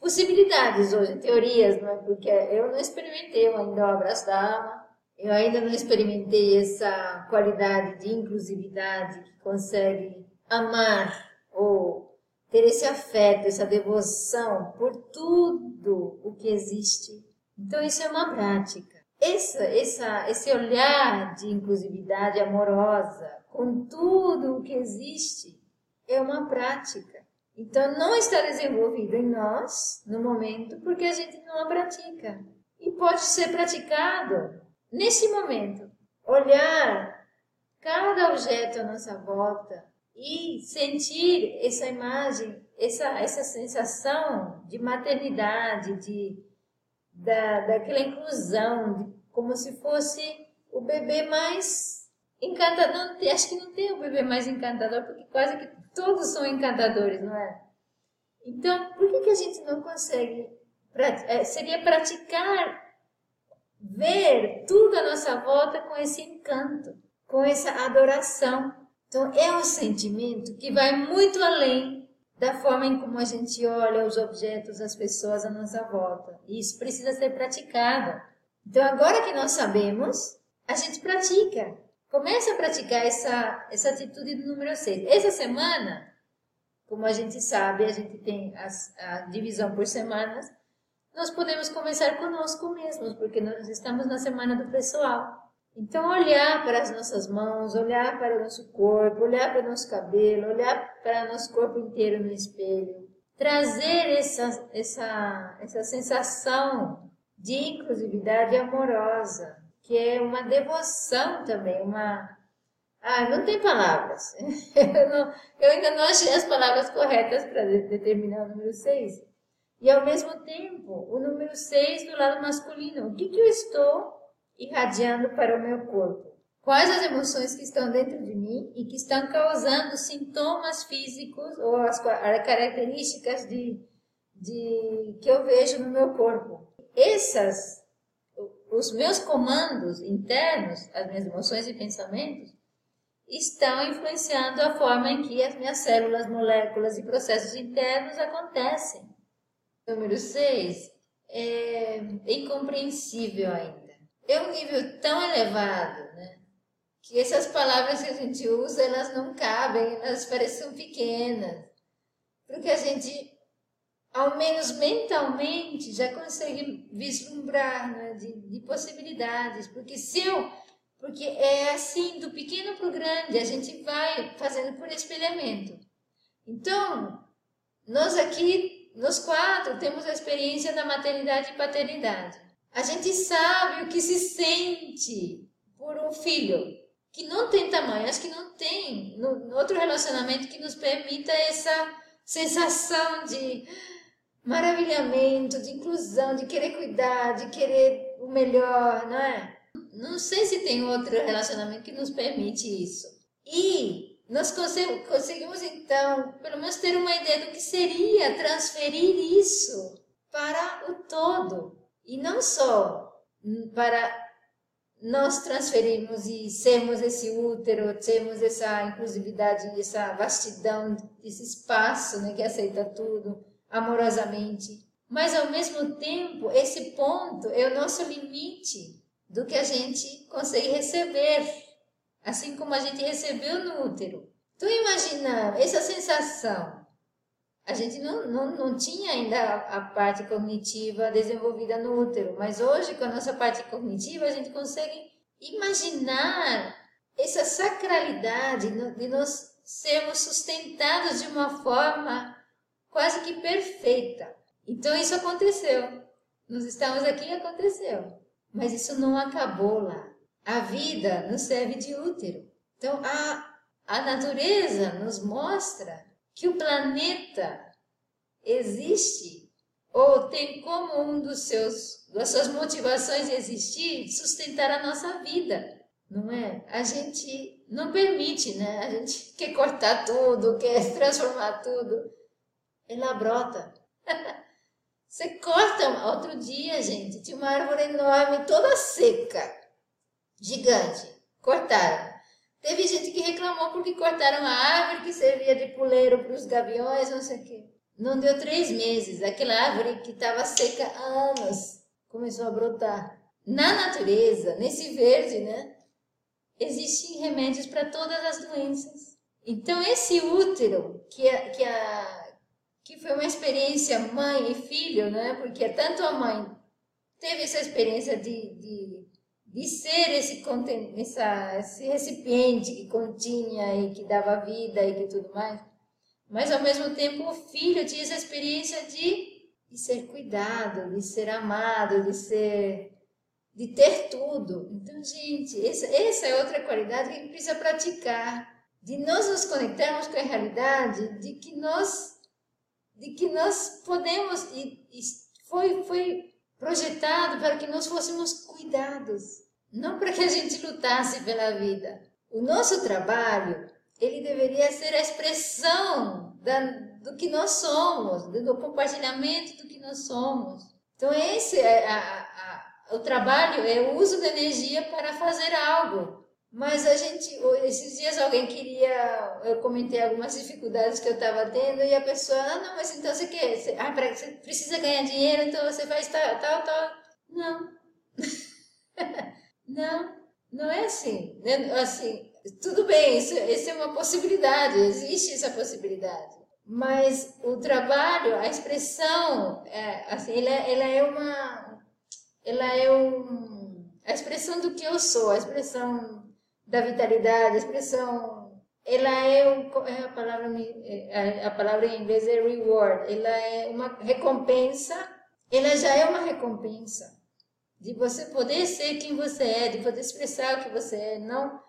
possibilidades hoje, teorias, não é? porque eu não experimentei ainda o abraço da alma, eu ainda não experimentei essa qualidade de inclusividade que consegue amar ou ter esse afeto, essa devoção por tudo o que existe. Então isso é uma prática. Essa, essa, esse olhar de inclusividade amorosa com tudo o que existe é uma prática. Então, não está desenvolvido em nós no momento porque a gente não a pratica. E pode ser praticado nesse momento. Olhar cada objeto à nossa volta e sentir essa imagem, essa, essa sensação de maternidade, de, da, daquela inclusão, de, como se fosse o bebê mais encantador. Acho que não tem o bebê mais encantador, porque quase que Todos são encantadores, não é? Então, por que, que a gente não consegue? É, seria praticar, ver tudo à nossa volta com esse encanto, com essa adoração. Então, é um sentimento que vai muito além da forma em como a gente olha os objetos, as pessoas à nossa volta. E isso precisa ser praticado. Então, agora que nós sabemos, a gente pratica. Comece a praticar essa, essa atitude do número 6. Essa semana, como a gente sabe, a gente tem as, a divisão por semanas, nós podemos começar conosco mesmos, porque nós estamos na semana do pessoal. Então, olhar para as nossas mãos, olhar para o nosso corpo, olhar para o nosso cabelo, olhar para o nosso corpo inteiro no espelho. trazer essa, essa, essa sensação de inclusividade amorosa, que é uma devoção também, uma. Ah, não tem palavras. <laughs> Eu, não, eu ainda não achei as palavras corretas para determinar o número 6. E ao mesmo tempo, o número 6 do lado masculino. O que, que eu estou irradiando para o meu corpo? Quais as emoções que estão dentro de mim e que estão causando sintomas físicos ou as características de, de que eu vejo no meu corpo? Essas, os meus comandos internos, as minhas emoções e pensamentos, estão influenciando a forma em que as minhas células, moléculas e processos internos acontecem. Número 6 é incompreensível ainda. É um nível tão elevado, né? que essas palavras que a gente usa, elas não cabem, elas parecem pequenas. Porque a gente, ao menos mentalmente, já consegue vislumbrar né, de, de possibilidades. Porque se eu. Porque é assim, do pequeno para o grande, a gente vai fazendo por espelhamento. Então, nós aqui, nós quatro, temos a experiência da maternidade e paternidade. A gente sabe o que se sente por um filho que não tem tamanho, acho que não tem no, outro relacionamento que nos permita essa sensação de maravilhamento, de inclusão, de querer cuidar, de querer o melhor, não é? Não sei se tem outro relacionamento que nos permite isso. E nós conseguimos então, pelo menos ter uma ideia do que seria transferir isso para o todo e não só para nós transferimos e sermos esse útero, termos essa inclusividade, essa vastidão, esse espaço né, que aceita tudo amorosamente. Mas ao mesmo tempo, esse ponto é o nosso limite do que a gente consegue receber, assim como a gente recebeu no útero. Então imagina essa sensação. A gente não, não, não tinha ainda a, parte cognitiva desenvolvida no útero, mas hoje com a nossa parte cognitiva a gente consegue imaginar essa sacralidade de nós sermos sustentados de uma forma quase que perfeita. Então isso aconteceu. Nós estamos aqui e aconteceu. Mas isso não acabou lá. A vida nos serve de útero. Então a, a natureza nos mostra que o planeta existe ou tem como um dos seus das suas motivações de existir sustentar a nossa vida, não é? A gente não permite, né? A gente quer cortar tudo, quer <laughs> transformar tudo. Ela brota. <laughs> Você corta outro dia, gente, tinha uma árvore enorme, toda seca, gigante. Cortaram. Teve gente que reclamou porque cortaram a árvore que servia de puleiro para os gaviões, não sei o quê. Não deu três meses, aquela árvore que estava seca há anos começou a brotar. Na natureza, nesse verde, né? Existem remédios para todas as doenças. Então, esse útero, que, a, que, a, que foi uma experiência mãe e filho, né? Porque tanto a mãe teve essa experiência de, de de ser esse, essa, esse recipiente que continha e que dava vida e que tudo mais, mas ao mesmo tempo o filho tinha essa experiência de, de ser cuidado, de ser amado, de ser de ter tudo. Então, gente, essa, essa é outra qualidade que a gente precisa praticar, de nós nos conectarmos com a realidade de que nós de que nós podemos e, e foi foi projetado para que nós fôssemos cuidados não para que a gente lutasse pela vida. O nosso trabalho, ele deveria ser a expressão da, do que nós somos, do compartilhamento do que nós somos. Então esse é a, a, o trabalho é o uso da energia para fazer algo. Mas a gente, esses dias alguém queria, eu comentei algumas dificuldades que eu estava tendo e a pessoa, ah, não, mas então você quer, você, ah, você precisa ganhar dinheiro, então você faz tal, tal, tal. Não. <laughs> Não, não é assim. Né? Assim, tudo bem, isso, isso é uma possibilidade, existe essa possibilidade. Mas o trabalho, a expressão, é, assim, ela, ela é uma, ela é um, a expressão do que eu sou, a expressão da vitalidade, a expressão ela é, um, é a palavra é, a palavra em inglês é reward. Ela é uma recompensa. Ela já é uma recompensa de você poder ser quem você é, de poder expressar o que você é, não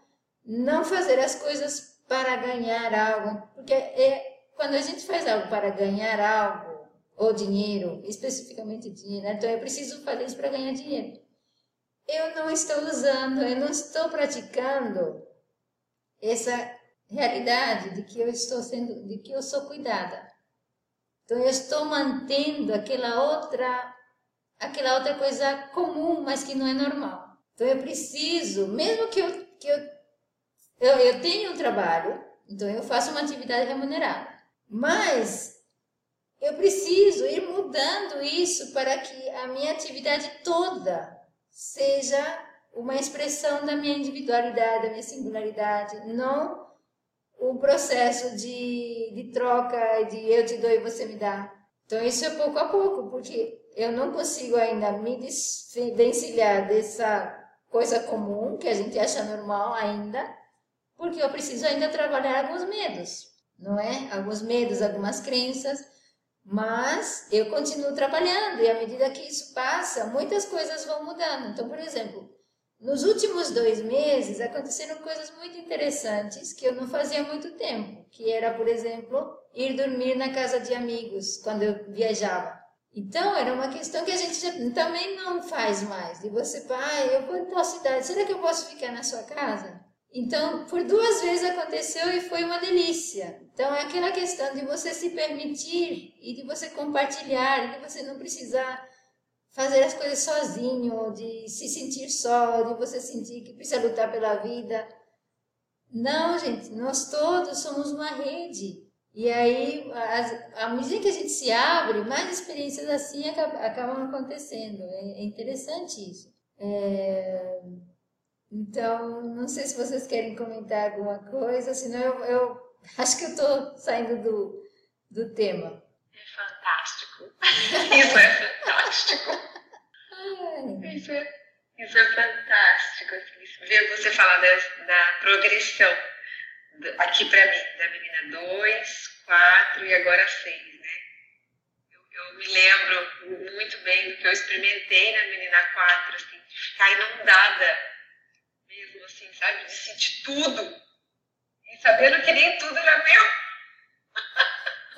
não fazer as coisas para ganhar algo, porque é quando a gente faz algo para ganhar algo ou dinheiro, especificamente dinheiro, então eu preciso fazer isso para ganhar dinheiro. Eu não estou usando, eu não estou praticando essa realidade de que eu estou sendo, de que eu sou cuidada. Então eu estou mantendo aquela outra, aquela outra coisa comum, mas que não é normal. Então eu preciso, mesmo que eu, que eu, eu, eu tenha um trabalho, então eu faço uma atividade remunerada, mas eu preciso ir mudando isso para que a minha atividade toda seja uma expressão da minha individualidade, da minha singularidade, não um processo de, de troca, de eu te dou e você me dá. Então, isso é pouco a pouco, porque eu não consigo ainda me desvencilhar dessa coisa comum que a gente acha normal ainda, porque eu preciso ainda trabalhar alguns medos, não é? Alguns medos, algumas crenças, mas eu continuo trabalhando e à medida que isso passa, muitas coisas vão mudando. Então, por exemplo, nos últimos dois meses aconteceram coisas muito interessantes que eu não fazia há muito tempo, que era, por exemplo, ir dormir na casa de amigos quando eu viajava. Então, era uma questão que a gente também não faz mais. De você, pai, eu vou em tal cidade, será que eu posso ficar na sua casa? Então, por duas vezes aconteceu e foi uma delícia. Então, é aquela questão de você se permitir e de você compartilhar, de você não precisar fazer as coisas sozinho, de se sentir só, de você sentir que precisa lutar pela vida. Não, gente, nós todos somos uma rede. E aí, à medida que a gente se abre, mais experiências assim acabam acontecendo. É, é interessante isso. É... Então, não sei se vocês querem comentar alguma coisa, senão eu, eu acho que eu estou saindo do, do tema. É fantástico. <laughs> Isso é fantástico. Isso é, isso é fantástico. Assim, ver você falar da, da progressão aqui para mim, da menina 2, 4 e agora 6, né? Eu, eu, me lembro muito bem do que eu experimentei na menina 4, assim, de ficar inundada sabe? De sentir tudo e sabendo que nem tudo era meu.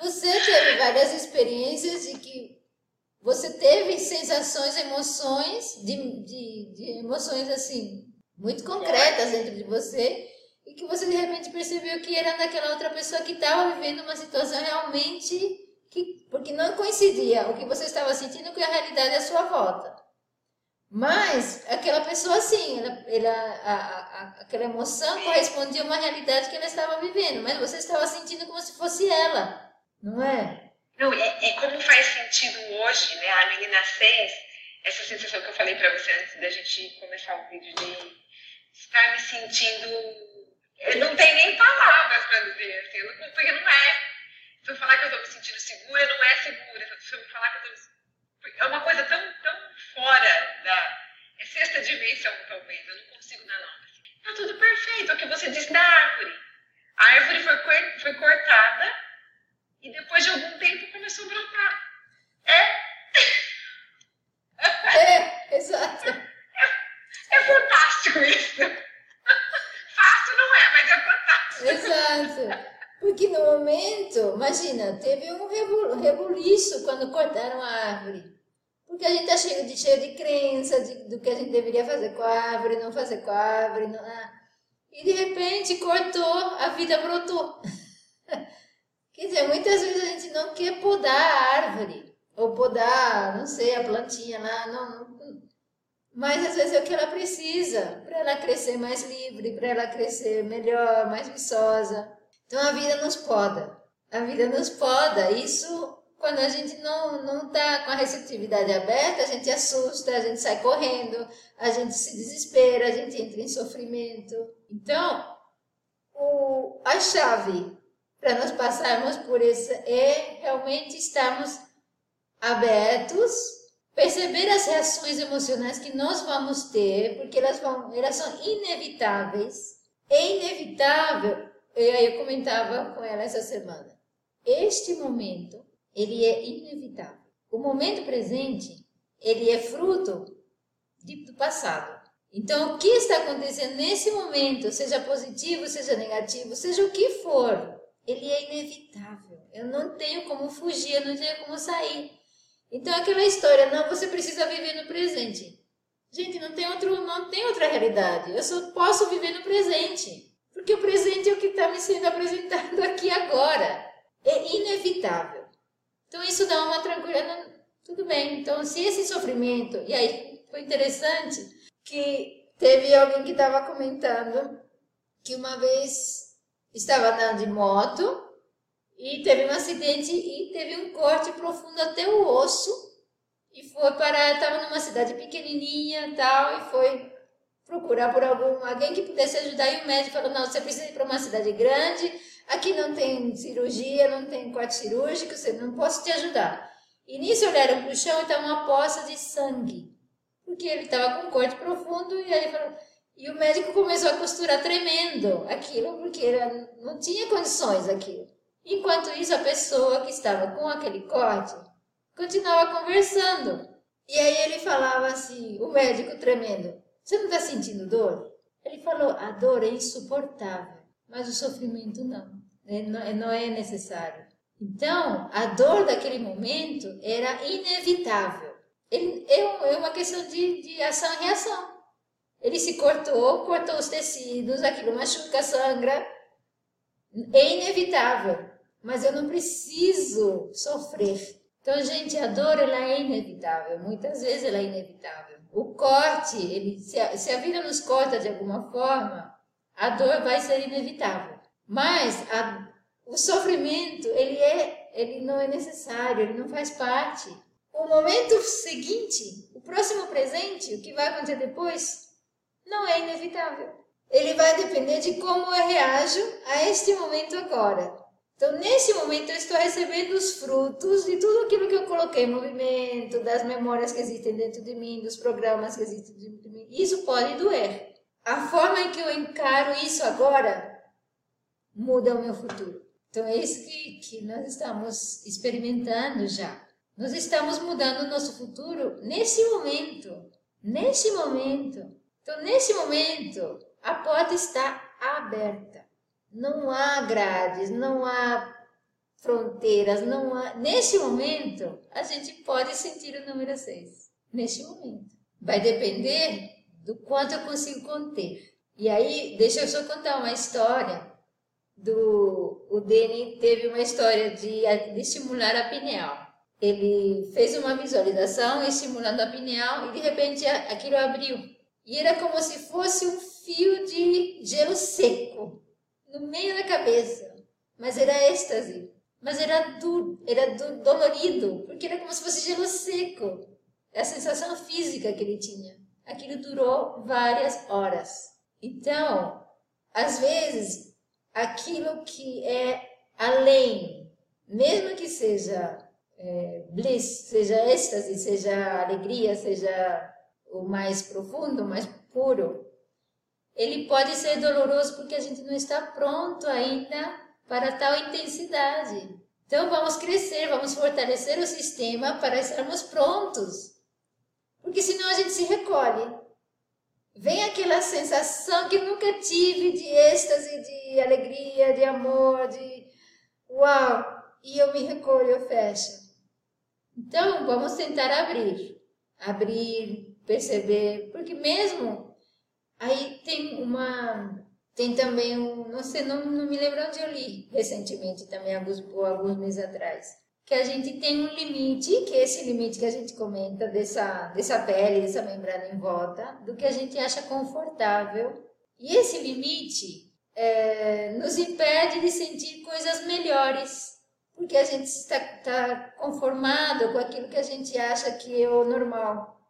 <laughs> Você teve várias experiências de que você teve sensações, emoções, de, de, de emoções assim, muito concretas dentro de você, e que você de repente percebeu que era daquela outra pessoa que estava vivendo uma situação realmente que, porque não coincidia o que você estava sentindo com a realidade à sua volta. Mas aquela pessoa, sim, ela, ela, a, a, aquela emoção correspondia a uma realidade que ela estava vivendo, mas você estava sentindo como se fosse ela, não é? Não, e, e como faz sentido hoje, né, a menina 6, essa sensação que eu falei para você antes da gente começar o vídeo, de estar me sentindo. Eu não tem nem palavras para dizer, assim, porque não é. Se eu falar que eu estou me sentindo segura, não é segura. Se eu falar que eu estou É uma coisa tão, tão fora da. É sexta dimensão, talvez, eu não consigo dar. Assim. Tá tudo perfeito, é o que você disse da árvore. A árvore foi, foi cortada e depois de algum tempo começou a brotar. É? É, exato. É, é fantástico isso. Fácil não é, mas é fantástico. Exato. Porque no momento, imagina, teve um rebuliço quando cortaram a árvore. Porque a gente está cheio de, cheio de crença de, do que a gente deveria fazer com a árvore, não fazer com a árvore. Não, ah. E de repente cortou, a vida brotou. <laughs> Quer dizer, muitas vezes a gente não quer podar a árvore, ou podar, não sei, a plantinha lá, não, não. Mas às vezes é o que ela precisa, para ela crescer mais livre, para ela crescer melhor, mais viçosa. Então a vida nos poda. A vida nos poda. Isso, quando a gente não não está com a receptividade aberta, a gente assusta, a gente sai correndo, a gente se desespera, a gente entra em sofrimento. Então, o, a chave para nós passarmos por isso é realmente estarmos abertos, perceber as reações emocionais que nós vamos ter, porque elas, vão, elas são inevitáveis. É inevitável E aí eu comentava com ela essa semana. Este momento, ele é inevitável. O momento presente, ele é fruto do passado. Então, o que está acontecendo nesse momento, seja positivo, seja negativo, seja o que for, ele é inevitável. Eu não tenho como fugir, eu não tenho como sair. Então, aquela história, não, você precisa viver no presente. Gente, não tem, outro, não tem outra realidade. Eu só posso viver no presente. Porque o presente é o que está me sendo apresentado <laughs> aqui agora. É inevitável. Então, isso dá uma tranquilidade. Tudo bem. Então, se esse sofrimento. E aí, foi interessante que teve alguém que estava comentando que uma vez estava andando de moto e teve um acidente e teve um corte profundo até o osso e foi para estava numa cidade pequenininha tal e foi procurar por algum alguém que pudesse ajudar e o médico falou não você precisa ir para uma cidade grande aqui não tem cirurgia não tem corte cirúrgico você não posso te ajudar e nisso olharam para o chão e estava uma poça de sangue porque ele estava com um corte profundo e aí falou e o médico começou a costurar tremendo aquilo porque ele não tinha condições aquilo Enquanto isso, a pessoa que estava com aquele corte continuava conversando. E aí ele falava assim, o médico tremendo: Você não está sentindo dor? Ele falou: A dor é insuportável, mas o sofrimento não. É, é, não é necessário. Então, a dor daquele momento era inevitável. Ele, é, é uma questão de, de ação e reação. Ele se cortou, cortou os tecidos, aquilo machuca, sangra. É inevitável mas eu não preciso sofrer. Então, gente, a dor ela é inevitável, muitas vezes ela é inevitável. O corte, ele, se, a, se a vida nos corta de alguma forma, a dor vai ser inevitável. Mas a, o sofrimento, ele, é, ele não é necessário, ele não faz parte. O momento seguinte, o próximo presente, o que vai acontecer depois, não é inevitável. Ele vai depender de como eu reajo a este momento agora. Então, nesse momento, eu estou recebendo os frutos de tudo aquilo que eu coloquei em movimento, das memórias que existem dentro de mim, dos programas que existem dentro de mim. Isso pode doer. A forma em que eu encaro isso agora muda o meu futuro. Então, é isso que, que nós estamos experimentando já. Nós estamos mudando o nosso futuro nesse momento. Nesse momento. Então, nesse momento, a porta está aberta. Não há grades, não há fronteiras, não há. Neste momento, a gente pode sentir o número 6. Neste momento. Vai depender do quanto eu consigo conter. E aí, deixa eu só contar uma história do o Deni teve uma história de, de estimular a pineal. Ele fez uma visualização estimulando a pineal e de repente aquilo abriu. E era como se fosse um fio de gelo seco no meio da cabeça. Mas era êxtase. Mas era duro, era do, dolorido, porque era como se fosse gelo seco. É a sensação física que ele tinha. Várias horas. Então, às vezes, aquilo que é além, mesmo que seja é, bliss, seja êxtase, seja alegria, seja o mais profundo, o mais puro, ele pode ser doloroso porque a gente não está pronto ainda para tal intensidade. Então vamos crescer, vamos fortalecer o sistema para estarmos prontos. Porque senão a gente se recolhe. Vem aquela sensação que nunca tive de êxtase, de alegria, de amor, de uau, e eu me recolho, eu fecho. Então vamos tentar abrir, abrir, perceber, porque mesmo Aí tem uma. Tem também um. Não sei, não, não me lembro onde eu li recentemente, também, alguns, alguns meses atrás. Que a gente tem um limite, que é esse limite que a gente comenta, dessa, dessa pele, dessa membrana em volta, do que a gente acha confortável. E esse limite é, nos impede de sentir coisas melhores, porque a gente está, está conformado com aquilo que a gente acha que é o normal,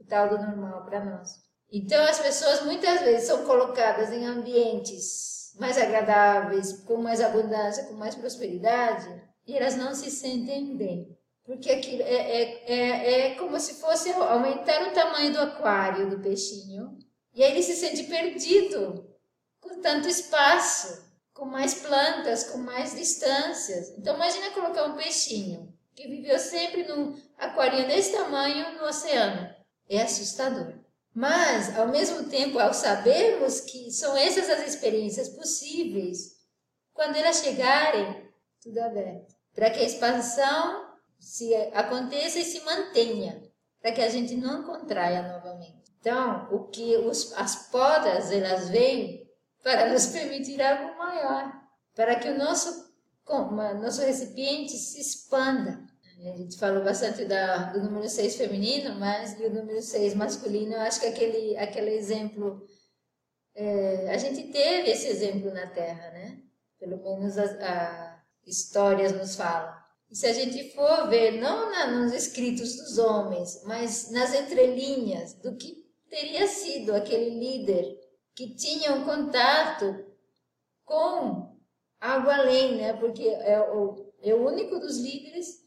o tal do normal para nós. Então, as pessoas muitas vezes são colocadas em ambientes mais agradáveis, com mais abundância, com mais prosperidade, e elas não se sentem bem. Porque aquilo é, é, é, é como se fosse aumentar o tamanho do aquário do peixinho, e aí ele se sente perdido, com tanto espaço, com mais plantas, com mais distâncias. Então, imagina colocar um peixinho que viveu sempre num aquário desse tamanho no oceano. É assustador. Mas, ao mesmo tempo, ao sabermos que são essas as experiências possíveis, quando elas chegarem, tudo aberto. Para que a expansão se aconteça e se mantenha, para que a gente não contraia novamente. Então, o que os, as podas elas vêm para nos permitir algo maior, para que o nosso nosso recipiente se expanda. A gente falou bastante da, do número 6 feminino, mas do número 6 masculino, eu acho que aquele, aquele exemplo, é, a gente teve esse exemplo na Terra, né? Pelo menos as a histórias nos falam. E se a gente for ver, não na, nos escritos dos homens, mas nas entrelinhas do que teria sido aquele líder que tinha um contato com algo além, né? Porque é o, é o único dos líderes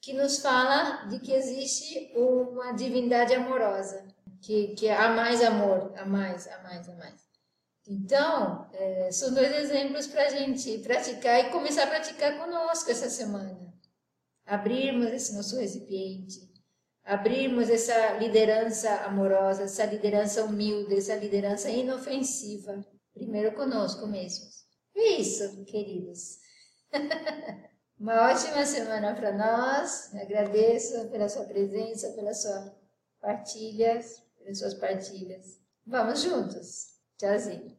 que nos fala de que existe uma divindade amorosa, que, que há mais amor, há mais, há mais, há mais. Então, é, são dois exemplos para a gente praticar e começar a praticar conosco essa semana. Abrirmos esse nosso recipiente, abrirmos essa liderança amorosa, essa liderança humilde, essa liderança inofensiva, primeiro conosco mesmos. É isso, queridos. <laughs> Uma ótima semana para nós. Agradeço pela sua presença, pelas suas partilhas, pelas suas partilhas. Vamos juntos. Tchauzinho.